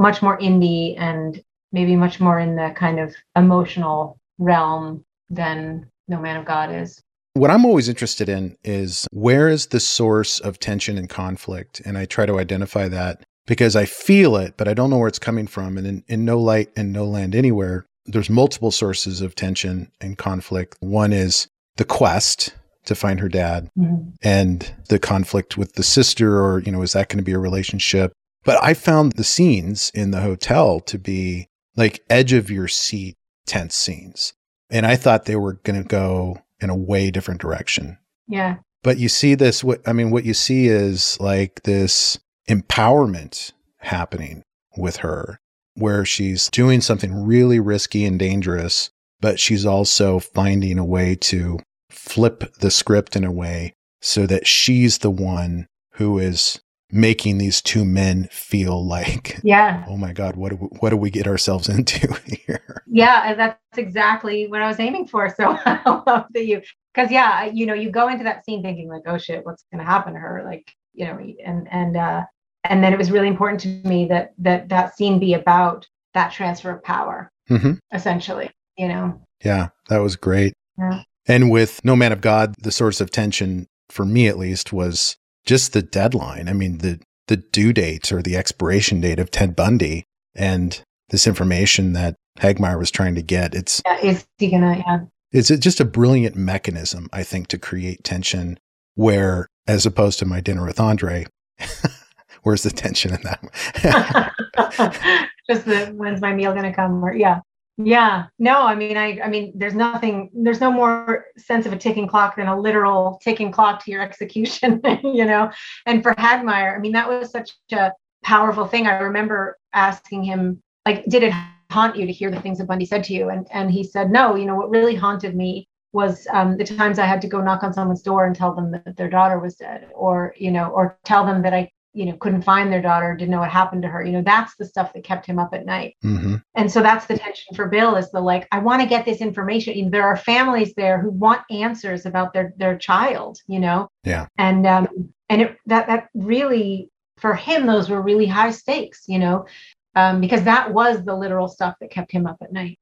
[SPEAKER 1] much more indie and maybe much more in the kind of emotional realm than No Man of God is.
[SPEAKER 2] What I'm always interested in is where is the source of tension and conflict? And I try to identify that because I feel it, but I don't know where it's coming from. And in, in No Light and No Land Anywhere, there's multiple sources of tension and conflict. One is the quest to find her dad
[SPEAKER 1] Mhm.
[SPEAKER 2] and the conflict with the sister, or, you know, is that going to be a relationship? But I found the scenes in the hotel to be like edge of your seat tense scenes. And I thought they were going to go in a way different direction.
[SPEAKER 1] Yeah.
[SPEAKER 2] But you see this, what I mean, what you see is like this empowerment happening with her, where she's doing something really risky and dangerous, but she's also finding a way to flip the script in a way so that she's the one who is making these two men feel like,
[SPEAKER 1] Yeah.
[SPEAKER 2] oh my God, what do we, what do we get ourselves into here?
[SPEAKER 1] Yeah. That's exactly what I was aiming for. So I love that you, because yeah, you know, you go into that scene thinking like, oh shit, what's going to happen to her? Like, you know, and, and, uh, and then it was really important to me that, that that scene be about that transfer of power,
[SPEAKER 2] hmm
[SPEAKER 1] essentially, you know?
[SPEAKER 2] Yeah, that was great.
[SPEAKER 1] Yeah.
[SPEAKER 2] And with No Man of God, the source of tension for me at least was just the deadline. I mean, the the due date or the expiration date of Ted Bundy and this information that Hagmaier was trying to get. It's
[SPEAKER 1] Yeah. Is he gonna, yeah.
[SPEAKER 2] it's just a brilliant mechanism, I think, to create tension where as opposed to my dinner with Andre, where's the tension in that?
[SPEAKER 1] just the when's my meal gonna come or yeah yeah no i mean i i mean there's nothing there's no more sense of a ticking clock than a literal ticking clock to your execution you know and for hagmaier i mean that was such a powerful thing i remember asking him like did it haunt you to hear the things that Bundy said to you? And and he said, no. You know what really haunted me was um, the times I had to go knock on someone's door and tell them that their daughter was dead, or you know, or tell them that I you know couldn't find their daughter, didn't know what happened to her. You know, that's the stuff that kept him up at night.
[SPEAKER 2] Mm-hmm.
[SPEAKER 1] And so that's the tension for Bill is the like, I want to get this information. You know, there are families there who want answers about their their child. You know.
[SPEAKER 2] Yeah.
[SPEAKER 1] And um and it that that really for him those were really high stakes. You know. Um, because that was the literal stuff that kept him up at night.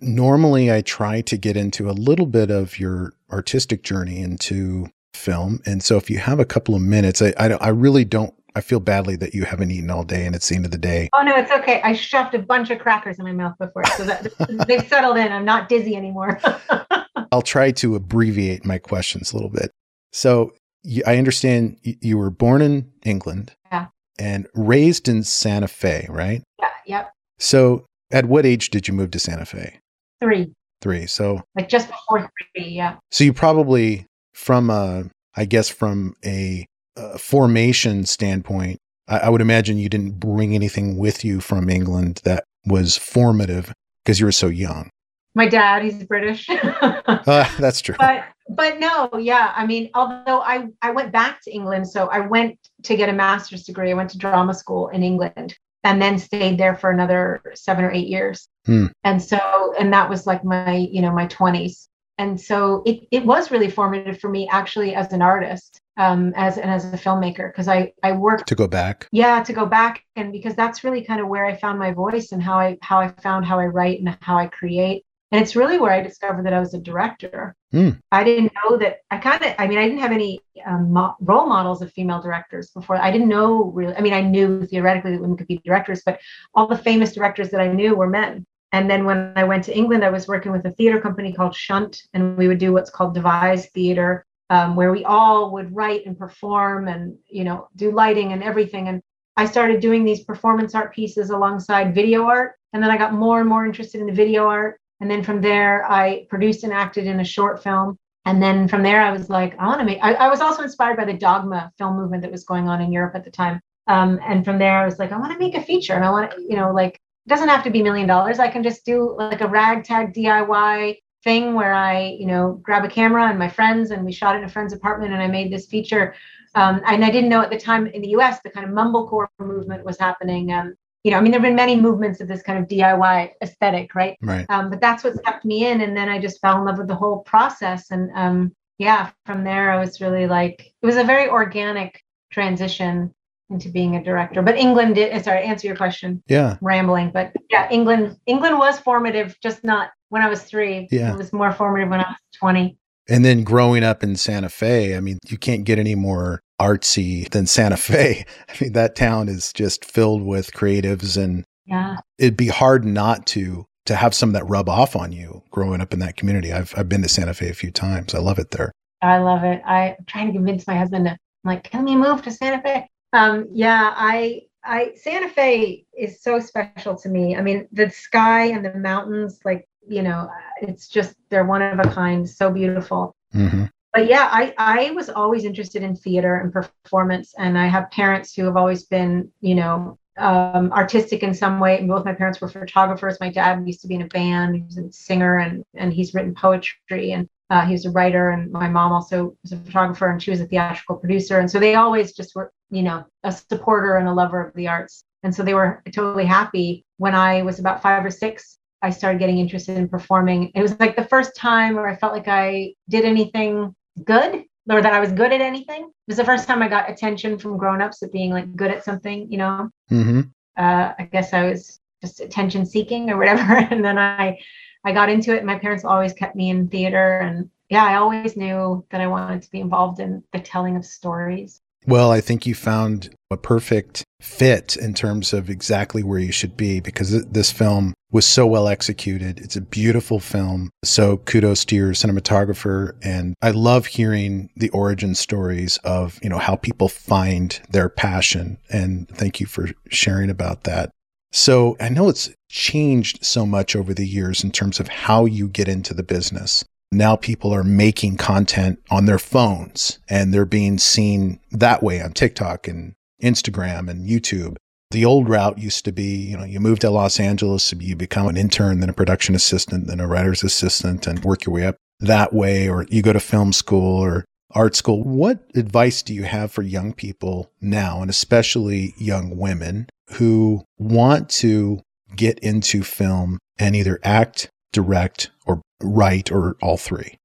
[SPEAKER 2] Normally, I try to get into a little bit of your artistic journey into film. And so if you have a couple of minutes, I, I, I really don't, I feel badly that you haven't eaten all day and it's the end of the day.
[SPEAKER 1] Oh, no, it's okay. I shoved a bunch of crackers in my mouth before. So that they've settled in. I'm not dizzy anymore.
[SPEAKER 2] I'll try to abbreviate my questions a little bit. So you, I understand you, you were born in England
[SPEAKER 1] Yeah.
[SPEAKER 2] and raised in Santa Fe, right?
[SPEAKER 1] yeah, yep.
[SPEAKER 2] So at what age did you move to Santa Fe?
[SPEAKER 1] Three,
[SPEAKER 2] Three. So
[SPEAKER 1] like just before three. Yeah.
[SPEAKER 2] So you probably, from a, I guess, from a, uh formation standpoint, I, I would imagine you didn't bring anything with you from England that was formative because you were so young.
[SPEAKER 1] My dad, he's British.
[SPEAKER 2] Uh, that's true.
[SPEAKER 1] but but no yeah i mean although i i went back to england so i went to get a master's degree i went to drama school in england and then stayed there for another seven or eight years
[SPEAKER 2] Hmm.
[SPEAKER 1] and so and that was like my you know my 20s and so it, it was really formative for me actually as an artist um as and as a filmmaker because i i worked
[SPEAKER 2] to go back.
[SPEAKER 1] yeah to go back and because that's really kind of where i found my voice and how i how i found how i write and how i create and it's really where i discovered that i was a director
[SPEAKER 2] Hmm.
[SPEAKER 1] i didn't know that i kind of i mean i didn't have any um, mo- role models of female directors before i didn't know really i mean i knew theoretically that women could be directors but all the famous directors that i knew were men and then when i went to england i was working with a theater company called shunt and we would do what's called devised theater um, where we all would write and perform and you know do lighting and everything. And i started doing these performance art pieces alongside video art. And then i got more and more interested in the video art. And then from there i produced and acted in a short film. And then from there i was like i want to make I, I was also inspired by the dogma film movement that was going on in europe at the time. Um, and from there i was like i want to make a feature. And i want to you know like it doesn't have to be million dollars. I can just do like a ragtag diy thing where I, you know, grab a camera and my friends and we shot it in a friend's apartment and I made this feature. Um, and I didn't know at the time in the US the kind of mumblecore movement was happening. Um, you know, I mean, there have been many movements of this kind of DIY aesthetic, right?
[SPEAKER 2] Right.
[SPEAKER 1] Um, but that's what kept me in. And then I just fell in love with the whole process. And um, yeah, from there I was really like, it was a very organic transition into being a director. But England did, sorry, answer your question
[SPEAKER 2] Yeah.
[SPEAKER 1] rambling, but yeah, England England was formative, just not when I was three.
[SPEAKER 2] Yeah.
[SPEAKER 1] It was more formative when I was 20.
[SPEAKER 2] And then growing up in Santa Fe, I mean, you can't get any more artsy than Santa Fe. I mean, that town is just filled with creatives and
[SPEAKER 1] Yeah.
[SPEAKER 2] it'd be hard not to to have some of that rub off on you growing up in that community. I've I've been to Santa Fe a few times. I love it there.
[SPEAKER 1] I love it. I, I'm trying to convince my husband to I'm like, can we move to Santa Fe? Um, yeah, I I Santa Fe is so special to me. I mean, the sky and the mountains, like, you know, it's just they're one of a kind, so beautiful.
[SPEAKER 2] hmm
[SPEAKER 1] but yeah, I, I was always interested in theater and performance. And I have parents who have always been, you know, um, artistic in some way. And both my parents were photographers. My dad used to be in a band. He was a singer and, and he's written poetry and uh, he was a writer. And my mom also was a photographer and she was a theatrical producer. And so they always just were, you know, a supporter and a lover of the arts. And so they were totally happy when I was about five or six. I started getting interested in performing. It was like the first time where I felt like I did anything good or that I was good at anything. It was the first time I got attention from grown-ups at being like good at something, you know.
[SPEAKER 2] hmm
[SPEAKER 1] Uh, I guess I was just attention seeking or whatever. And then I I got into it. My parents always kept me in theater and yeah, I always knew that I wanted to be involved in the telling of stories.
[SPEAKER 2] Well, I think you found a perfect fit in terms of exactly where you should be because th- this film was so well executed. It's a beautiful film. So kudos to your cinematographer. And I love hearing the origin stories of, you know, how people find their passion. And thank you for sharing about that. So I know it's changed so much over the years in terms of how you get into the business. Now people are making content on their phones and they're being seen that way on TikTok and Instagram and YouTube. the old route used to be, you know, you move to Los Angeles, you become an intern, then a production assistant, then a writer's assistant, and work your way up that way, or you go to film school or art school. What advice do you have for young people now, and especially young women who want to get into film and either act, direct, or write, or all three?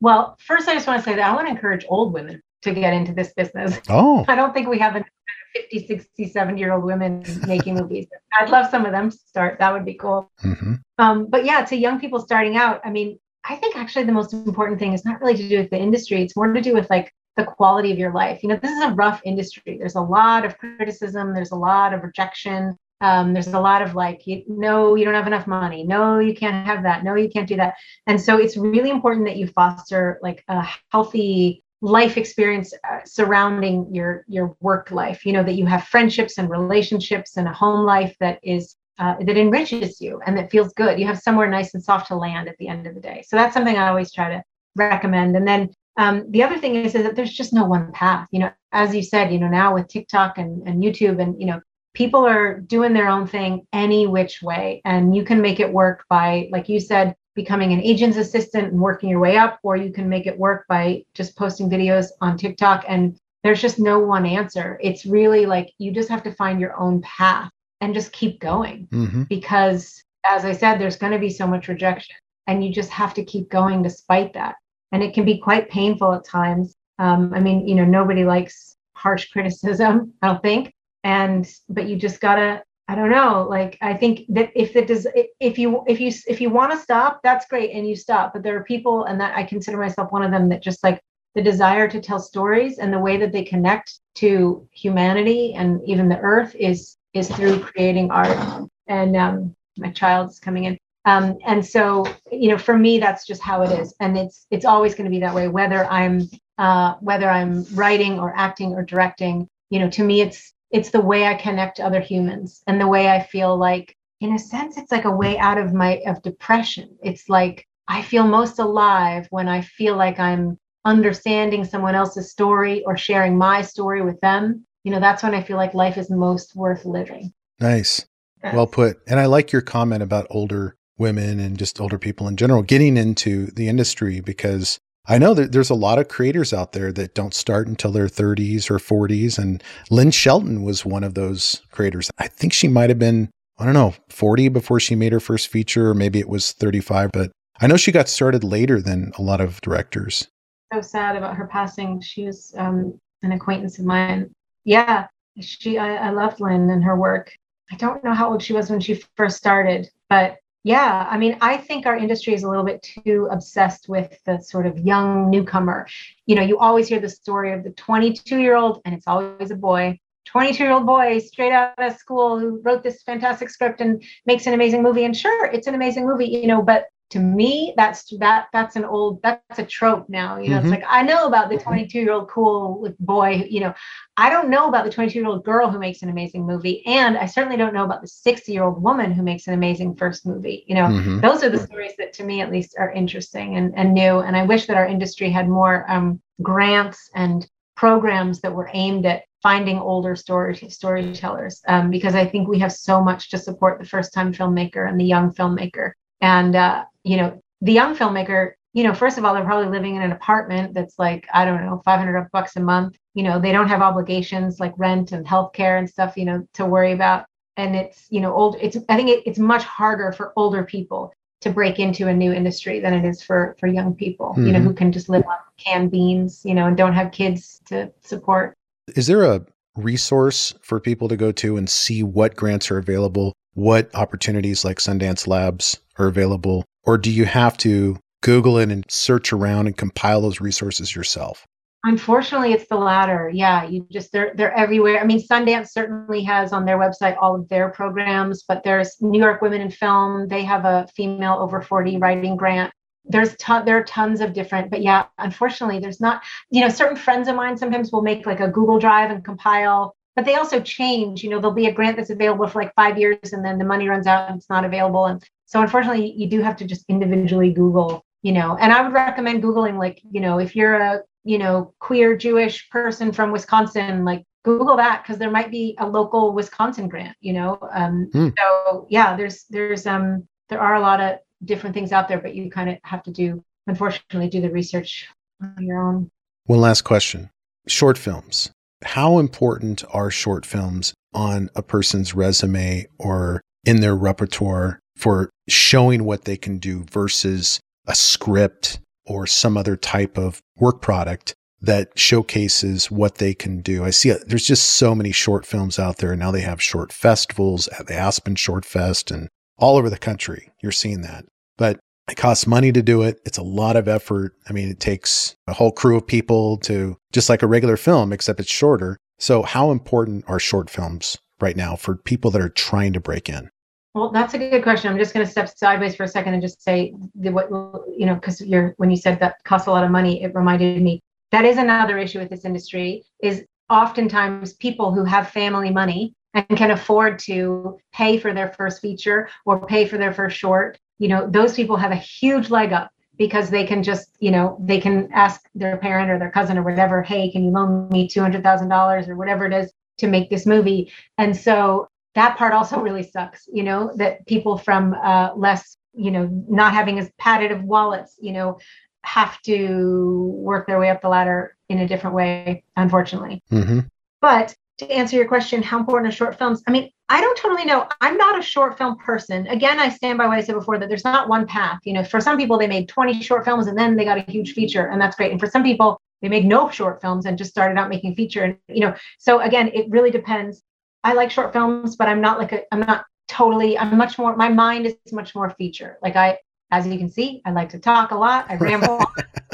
[SPEAKER 1] Well, first, I just want to say that I want to encourage old women to get into this business.
[SPEAKER 2] Oh.
[SPEAKER 1] I don't think we have enough 50, 60, 70 year old women making movies. I'd love some of them to start. That would be cool. Mm-hmm. Um, but yeah, to young people starting out, I mean, I think actually the most important thing is not really to do with the industry. It's more to do with like the quality of your life. You know, this is a rough industry. There's a lot of criticism. There's a lot of rejection. Um, there's a lot of like, you, no, you don't have enough money. No, you can't have that. No, you can't do that. And so it's really important that you foster like a healthy life experience uh, surrounding your your work life you know that you have friendships and relationships and a home life that is uh, that enriches you and that feels good you have somewhere nice and soft to land at the end of the day so that's something i always try to recommend and then um, the other thing is, is that there's just no one path you know as you said you know now with tiktok and, and youtube and you know people are doing their own thing any which way and you can make it work by like you said becoming an agent's assistant and working your way up, or you can make it work by just posting videos on TikTok. And there's just no one answer. It's really like you just have to find your own path and just keep going. Mm-hmm. Because as I said, there's going to be so much rejection, and you just have to keep going despite that. And it can be quite painful at times. Um, I mean, you know, nobody likes harsh criticism, I don't think. And, but you just gotta I don't know. Like I think that if it does, if you if you if you want to stop, that's great, and you stop. But there are people, and that I consider myself one of them, that just like the desire to tell stories and the way that they connect to humanity and even the earth is is through creating art. And um, my child's coming in. Um, and so you know, for me, that's just how it is, and it's it's always going to be that way. Whether I'm uh, whether I'm writing or acting or directing, you know, to me, it's it's the way I connect to other humans and the way I feel like, in a sense, it's like a way out of my of depression. It's like I feel most alive when I feel like I'm understanding someone else's story or sharing my story with them. You know, that's when I feel like life is most worth living.
[SPEAKER 2] Nice. Well put. And I like your comment about older women and just older people in general getting into the industry because I know that there's a lot of creators out there that don't start until their 30s or 40s. And Lynn Shelton was one of those creators. I think she might have been, I don't know, 40 before she made her first feature, or maybe it was 35. But I know she got started later than a lot of directors.
[SPEAKER 1] So sad about her passing. She was um, an acquaintance of mine. Yeah, she. I, I loved Lynn and her work. I don't know how old she was when she first started, but yeah, I mean, I think our industry is a little bit too obsessed with the sort of young newcomer. You know, you always hear the story of the 22 year old, and it's always a boy, 22 year old boy straight out of school who wrote this fantastic script and makes an amazing movie. And sure, it's an amazing movie, you know, but to me that's that that's an old that's a trope now you know mm-hmm. it's like i know about the 22 year old cool boy you know i don't know about the 22 year old girl who makes an amazing movie and i certainly don't know about the 60 year old woman who makes an amazing first movie you know mm-hmm. those are the stories that to me at least are interesting and, and new and i wish that our industry had more um, grants and programs that were aimed at finding older story storytellers um, because i think we have so much to support the first time filmmaker and the young filmmaker and uh, you know, the young filmmaker, you know, first of all, they're probably living in an apartment that's like, I don't know, 500 bucks a month. You know, they don't have obligations like rent and healthcare and stuff, you know, to worry about. And it's, you know, old, it's, I think it, it's much harder for older people to break into a new industry than it is for, for young people, mm-hmm. you know, mm-hmm. who can just live on canned beans, you know, and don't have kids to support.
[SPEAKER 2] Is there a resource for people to go to and see what grants are available, what opportunities like Sundance Labs are available, or do you have to Google it and search around and compile those resources yourself?
[SPEAKER 1] Unfortunately, it's the latter. Yeah, you just they're they're everywhere. I mean, Sundance certainly has on their website all of their programs, but there's New York Women in Film. They have a female over 40 writing grant. There's ton, there are tons of different, but yeah, unfortunately, there's not. You know, certain friends of mine sometimes will make like a Google Drive and compile but they also change you know there'll be a grant that's available for like five years and then the money runs out and it's not available and so unfortunately, you do have to just individually Google, you know, and I would recommend Googling like, you know, if you're a, you know, queer Jewish person from Wisconsin, like Google that because there might be a local Wisconsin grant, you know. Um, mm. So yeah, there's there's um there are a lot of different things out there, but you kind of have to do unfortunately do the research on your own.
[SPEAKER 2] One last question: short films. How important are short films on a person's resume or in their repertoire for showing what they can do versus a script or some other type of work product that showcases what they can do. I see it. There's just so many short films out there. Now they have short festivals at the Aspen Short Fest and all over the country. You're seeing that. But it costs money to do it. It's a lot of effort. I mean, it takes a whole crew of people to just like a regular film, except it's shorter. So, how important are short films right now for people that are trying to break in?
[SPEAKER 1] Well, that's a good question. I'm just going to step sideways for a second and just say the, what you know, because you're when you said that costs a lot of money, it reminded me that is another issue with this industry. Is oftentimes people who have family money and can afford to pay for their first feature or pay for their first short. You know, those people have a huge leg up because they can just, you know, they can ask their parent or their cousin or whatever, hey, can you loan me two hundred thousand dollars or whatever it is to make this movie? And so that part also really sucks you know that people from uh, less you know not having as padded of wallets you know have to work their way up the ladder in a different way unfortunately mm-hmm. but to answer your question how important are short films i mean i don't totally know. I'm not a short film person. Again i stand by what i said before that there's not one path. You know for some people they made 20 short films and then they got a huge feature and that's great. And for some people they made no short films and just started out making feature. And you know so again it really depends. I like short films, but I'm not like a, I'm not totally, I'm much more, my mind is much more feature. Like I, as you can see, I like to talk a lot. I ramble.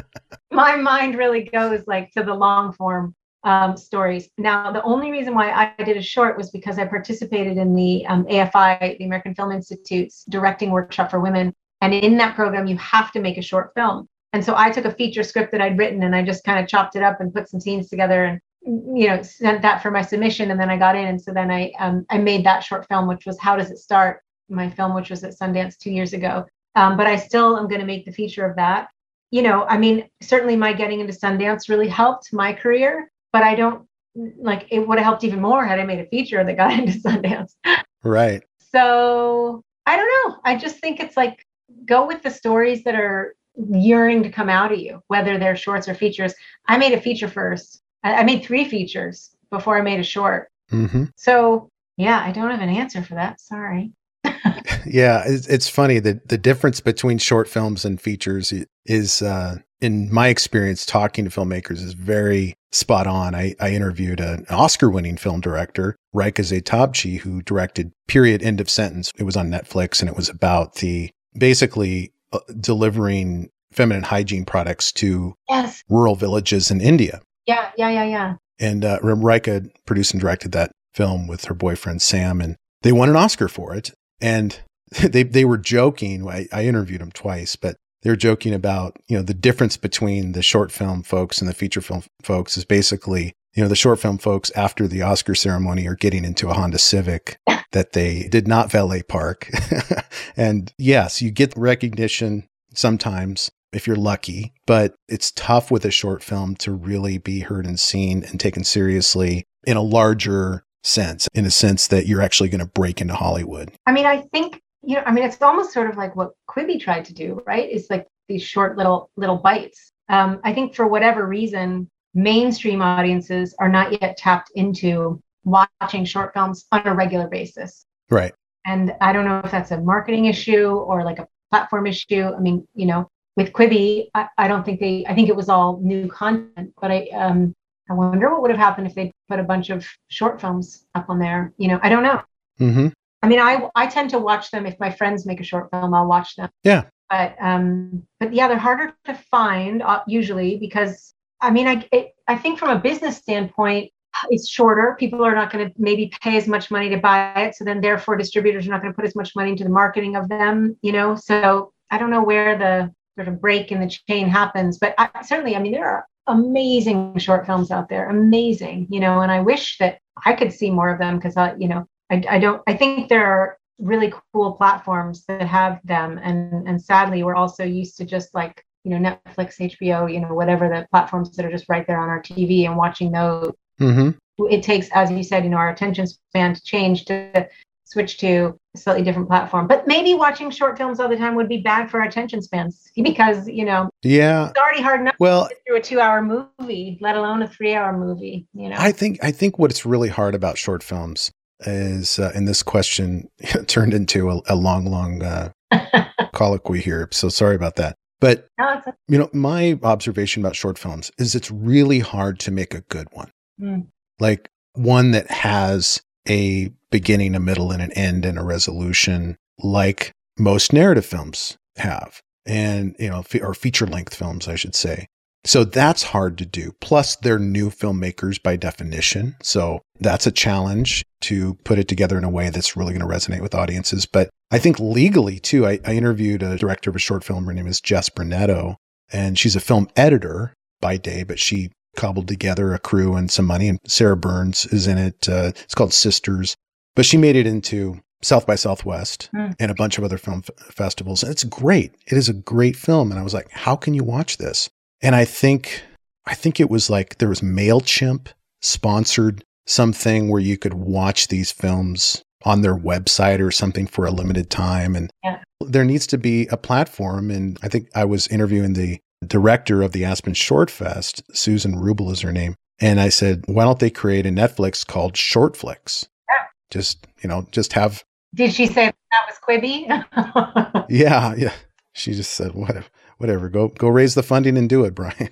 [SPEAKER 1] my mind really goes like to the long form um, stories. Now, the only reason why I did a short was because I participated in the um, AFI, the American Film Institute's directing workshop for women. And in that program, you have to make a short film. And so I took a feature script that I'd written and I just kind of chopped it up and put some scenes together and you know sent that for my submission and then i got in and so then i um, i made that short film which was how does it start my film which was at sundance two years ago um, but i still am going to make the feature of that you know i mean certainly my getting into sundance really helped my career but i don't like it would have helped even more had i made a feature that got into sundance
[SPEAKER 2] right
[SPEAKER 1] so i don't know i just think it's like go with the stories that are yearning to come out of you whether they're shorts or features i made a feature first I, made three features before I made a short. Mm-hmm. So yeah, I don't have an answer for that. Sorry.
[SPEAKER 2] yeah, it's, it's, funny that the difference between short films and features is, uh, in my experience, talking to filmmakers is very spot on. I, I interviewed an Oscar-winning film director, Rayka Zehtabchi, who directed Period End of Sentence. It was on Netflix, and it was about the basically uh, delivering feminine hygiene products to
[SPEAKER 1] yes.
[SPEAKER 2] rural villages in India.
[SPEAKER 1] Yeah, yeah, yeah, yeah.
[SPEAKER 2] And uh, Rayka produced and directed that film with her boyfriend Sam, and they won an Oscar for it. And they they were joking. I, I interviewed them twice, but they were joking about you know the difference between the short film folks and the feature film folks is basically you know the short film folks after the Oscar ceremony are getting into a Honda Civic that they did not valet park, and yes, you get recognition sometimes if you're lucky, but it's tough with a short film to really be heard and seen and taken seriously in a larger sense, in a sense that you're actually going to break into Hollywood.
[SPEAKER 1] I mean, I think, you know, I mean, it's almost sort of like what Quibi tried to do, right? It's like these short little little bites. Um, I think for whatever reason, mainstream audiences are not yet tapped into watching short films on a regular basis.
[SPEAKER 2] Right.
[SPEAKER 1] And I don't know if that's a marketing issue or like a platform issue. I mean, you know, with Quibi, I, I, don't think they. I think it was all new content, but I um I wonder what would have happened if they put a bunch of short films up on there. You know, I don't know. Mm-hmm. I mean, I I tend to watch them if my friends make a short film, I'll watch them.
[SPEAKER 2] Yeah.
[SPEAKER 1] But um, but yeah, they're harder to find uh, usually because I mean, I it, I think from a business standpoint, it's shorter. People are not going to maybe pay as much money to buy it, so then therefore distributors are not going to put as much money into the marketing of them. You know, so I don't know where the sort of break in the chain happens. But I, certainly, I mean, there are amazing short films out there, amazing, you know, and I wish that I could see more of them because I, you know, I, I don't, I think there are really cool platforms that have them. And, and sadly, we're also used to just like, you know, Netflix, HBO, you know, whatever the platforms that are just right there on our TV and watching those. Mm-hmm. it takes, as you said, you know, our attention span to change to switch to a slightly different platform. But maybe watching short films all the time would be bad for our attention spans because, you know,
[SPEAKER 2] yeah,
[SPEAKER 1] it's already hard enough
[SPEAKER 2] well,
[SPEAKER 1] to through a two hour movie, let alone a three hour movie, you know.
[SPEAKER 2] I think I think what's really hard about short films is, uh, and this question turned into a, a long, long uh, colloquy here. So sorry about that. But
[SPEAKER 1] no, it's a-
[SPEAKER 2] you know, my observation about short films is it's really hard to make a good one.
[SPEAKER 1] Mm.
[SPEAKER 2] Like one that has a beginning, a middle, and an end and a resolution, like most narrative films have, and you know, fe- or feature length films, I should say. So that's hard to do. Plus, they're new filmmakers by definition. So that's a challenge to put it together in a way that's really going to resonate with audiences. But I think legally, too, I, I interviewed a director of a short film. Her name is Jess Brunetto, and she's a film editor by day, but she cobbled together a crew and some money. And Sarah Burns is in it. Uh, it's called Sisters, but she made it into South by Southwest
[SPEAKER 1] Mm.
[SPEAKER 2] and a bunch of other film f- festivals. And it's great. It is a great film. And I was like, how can you watch this? And I think, I think it was like there was MailChimp sponsored something where you could watch these films on their website or something for a limited time. And
[SPEAKER 1] Yeah.
[SPEAKER 2] there needs to be a platform. And I think I was interviewing the director of the Aspen Short Fest, Susan Wrubel is her name. And I said, why don't they create a Netflix called Shortflix?
[SPEAKER 1] Yeah.
[SPEAKER 2] Just, you know, just have,
[SPEAKER 1] Did she say that was Quibi?
[SPEAKER 2] yeah, yeah. She just said, whatever, whatever, go, go raise the funding and do it, Brian.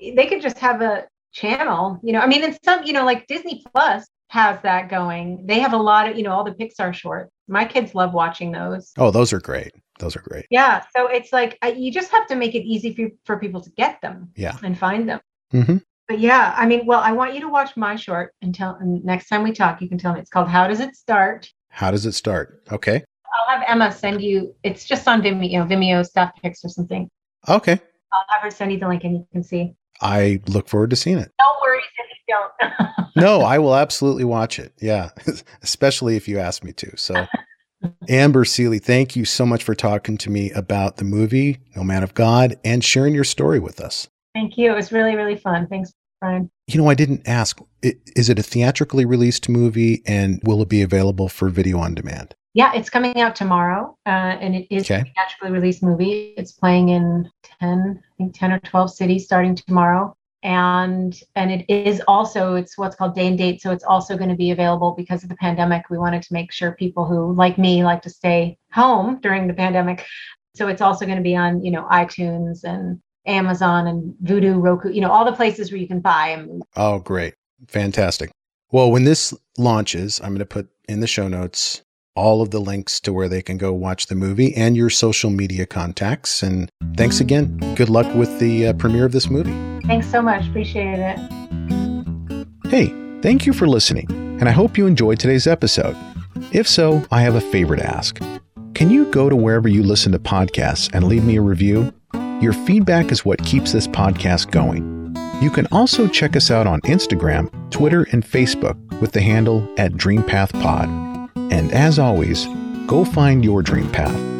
[SPEAKER 1] they could just have a channel, you know. I mean, and some, you know, like Disney Plus has that going. They have a lot of, you know, all the Pixar shorts. My kids love watching those.
[SPEAKER 2] oh, those are great. Those are great.
[SPEAKER 1] Yeah, so it's like uh, you just have to make it easy for for people to get them
[SPEAKER 2] Yeah.
[SPEAKER 1] and find them.
[SPEAKER 2] hmm
[SPEAKER 1] But yeah, I mean, well, I want you to watch my short until. And next time we talk, you can tell me. It's called "How Does It Start."
[SPEAKER 2] How does it start? Okay.
[SPEAKER 1] I'll have Emma send you. It's just on Vimeo, Vimeo Staff Picks or something.
[SPEAKER 2] Okay.
[SPEAKER 1] I'll have her send you the link and you can see.
[SPEAKER 2] I look forward to seeing it.
[SPEAKER 1] No worries if you don't.
[SPEAKER 2] No, I will absolutely watch it. Yeah. Especially if you ask me to. So, Amber Sealey, thank you so much for talking to me about the movie, No Man of God, and sharing your story with us.
[SPEAKER 1] Thank you. It was really, really fun. Thanks, Brian.
[SPEAKER 2] You know, I didn't ask, is it a theatrically released movie and will it be available for video on demand?
[SPEAKER 1] Yeah, it's coming out tomorrow, uh, and it is
[SPEAKER 2] Okay.
[SPEAKER 1] a theatrically released movie. It's playing in ten, I think ten or twelve cities starting tomorrow, and and it is also it's what's called day and date. So it's also going to be available because of the pandemic. We wanted to make sure people who like me like to stay home during the pandemic. So it's also going to be on you know iTunes and Amazon and Vudu, Roku, you know all the places where you can buy a movie.
[SPEAKER 2] Oh, great. Fantastic. Well, when this launches, I'm going to put in the show notes all of the links to where they can go watch the movie and your social media contacts. And thanks again. Good luck with the uh, premiere of this movie.
[SPEAKER 1] Thanks so much. Appreciate it.
[SPEAKER 2] Hey, thank you for listening, and I hope you enjoyed today's episode. If so, I have a favor to ask. Can you go to wherever you listen to podcasts and leave me a review? Your feedback is what keeps this podcast going. You can also check us out on Instagram, Twitter, and Facebook with the handle at DreamPathPod. And as always, go find your dream path.